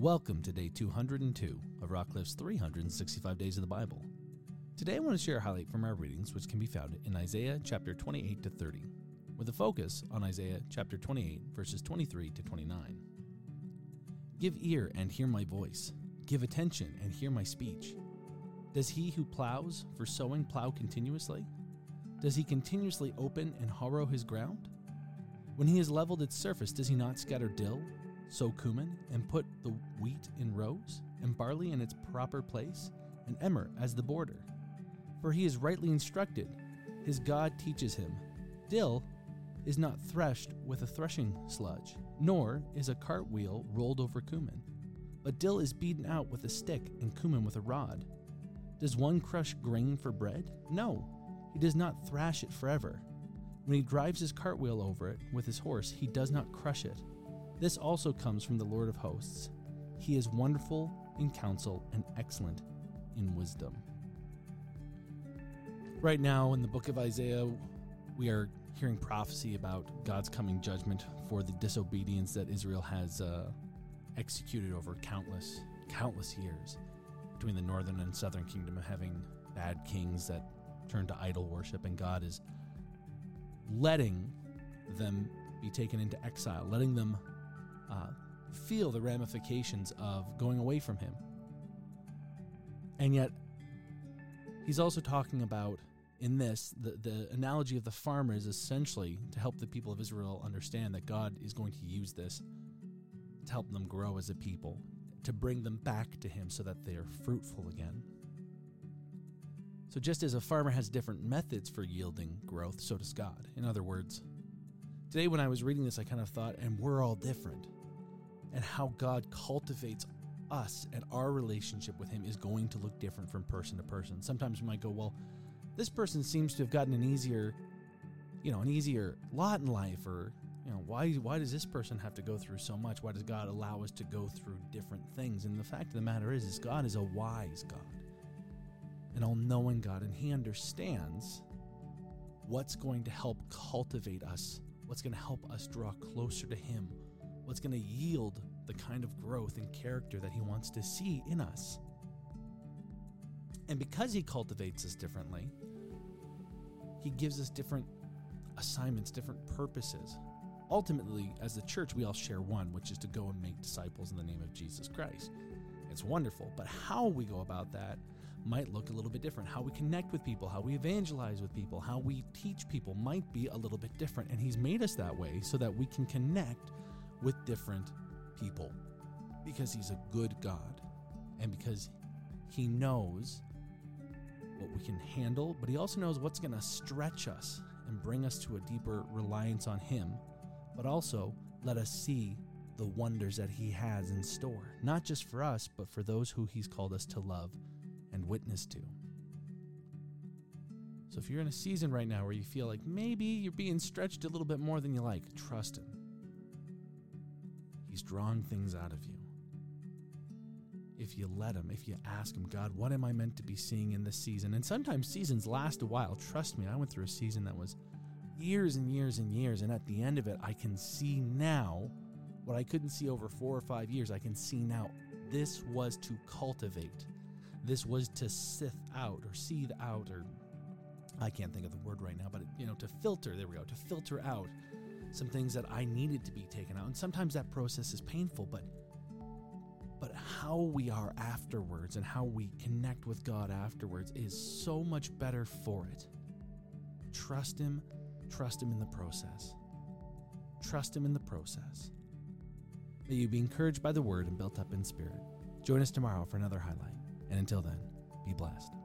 Welcome to day 202 of Rockcliffe's 365 Days of the Bible. Today I want to share a highlight from our readings, which can be found in Isaiah chapter 28 to 30, with a focus on Isaiah chapter 28, verses 23 to 29. Give ear and hear my voice, give attention and hear my speech. Does he who plows for sowing plow continuously? Does he continuously open and harrow his ground? When he has leveled its surface, does he not scatter dill, sow cumin, and put the wheat in rows, and barley in its proper place, and emmer as the border? For he is rightly instructed, his God teaches him. Dill is not threshed with a threshing sledge, nor is a cartwheel rolled over cumin. But dill is beaten out with a stick, and cumin with a rod. Does one crush grain for bread? No, he does not thrash it forever. When he drives his cartwheel over it with his horse, he does not crush it. This also comes from the Lord of hosts. He is wonderful in counsel and excellent in wisdom. Right now, in the book of Isaiah, we are hearing prophecy about God's coming judgment for the disobedience that Israel has uh, executed over countless, countless years between the northern and southern kingdom, having bad kings that turn to idol worship, and God is letting them be taken into exile, letting them uh, feel the ramifications of going away from Him. And yet, He's also talking about in this the, the analogy of the farmer is essentially to help the people of Israel understand that God is going to use this to help them grow as a people, to bring them back to Him so that they are fruitful again. So, just as a farmer has different methods for yielding growth, so does God. In other words, today when I was reading this, I kind of thought, and we're all different, and how God cultivates us and our relationship with Him is going to look different from person to person. Sometimes we might go, well, this person seems to have gotten an easier, you know, an easier lot in life, or you know, why why does this person have to go through so much? Why does God allow us to go through different things? And the fact of the matter is, is God is a wise God an all knowing God, and He understands what's going to help cultivate us, what's going to help us draw closer to Him, what's going to yield the kind of growth and character that He wants to see in us. And because He cultivates us differently, He gives us different assignments, different purposes. Ultimately, as the church, we all share one, which is to go and make disciples in the name of Jesus Christ. It's wonderful, but how we go about that might look a little bit different. How we connect with people, how we evangelize with people, how we teach people might be a little bit different. And He's made us that way so that we can connect with different people because He's a good God and because He knows what we can handle, but He also knows what's going to stretch us and bring us to a deeper reliance on Him, but also let us see the wonders that He has in store, not just for us, but for those who He's called us to love and witness to. So if you're in a season right now where you feel like maybe you're being stretched a little bit more than you like, trust Him. He's drawing things out of you. If you let Him, if you ask Him, God, what am I meant to be seeing in this season? And sometimes seasons last a while. Trust me, I went through a season that was years and years and years. And at the end of it, I can see now what I couldn't see over four or five years. I can see now this was to cultivate this was to sift out or seethe out or I can't think of the word right now, but you know, to filter, there we go, to filter out some things that I needed to be taken out. And sometimes that process is painful, but but how we are afterwards and how we connect with God afterwards is so much better for it. Trust him, trust him in the process. Trust him in the process. May you be encouraged by the word and built up in spirit. Join us tomorrow for another highlight. And until then, be blessed.